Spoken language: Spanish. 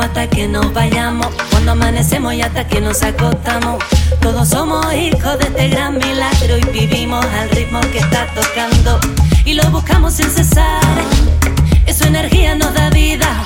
Hasta que nos vayamos, cuando amanecemos y hasta que nos acostamos. Todos somos hijos de este gran milagro y vivimos al ritmo que está tocando. Y lo buscamos sin cesar, su energía nos da vida,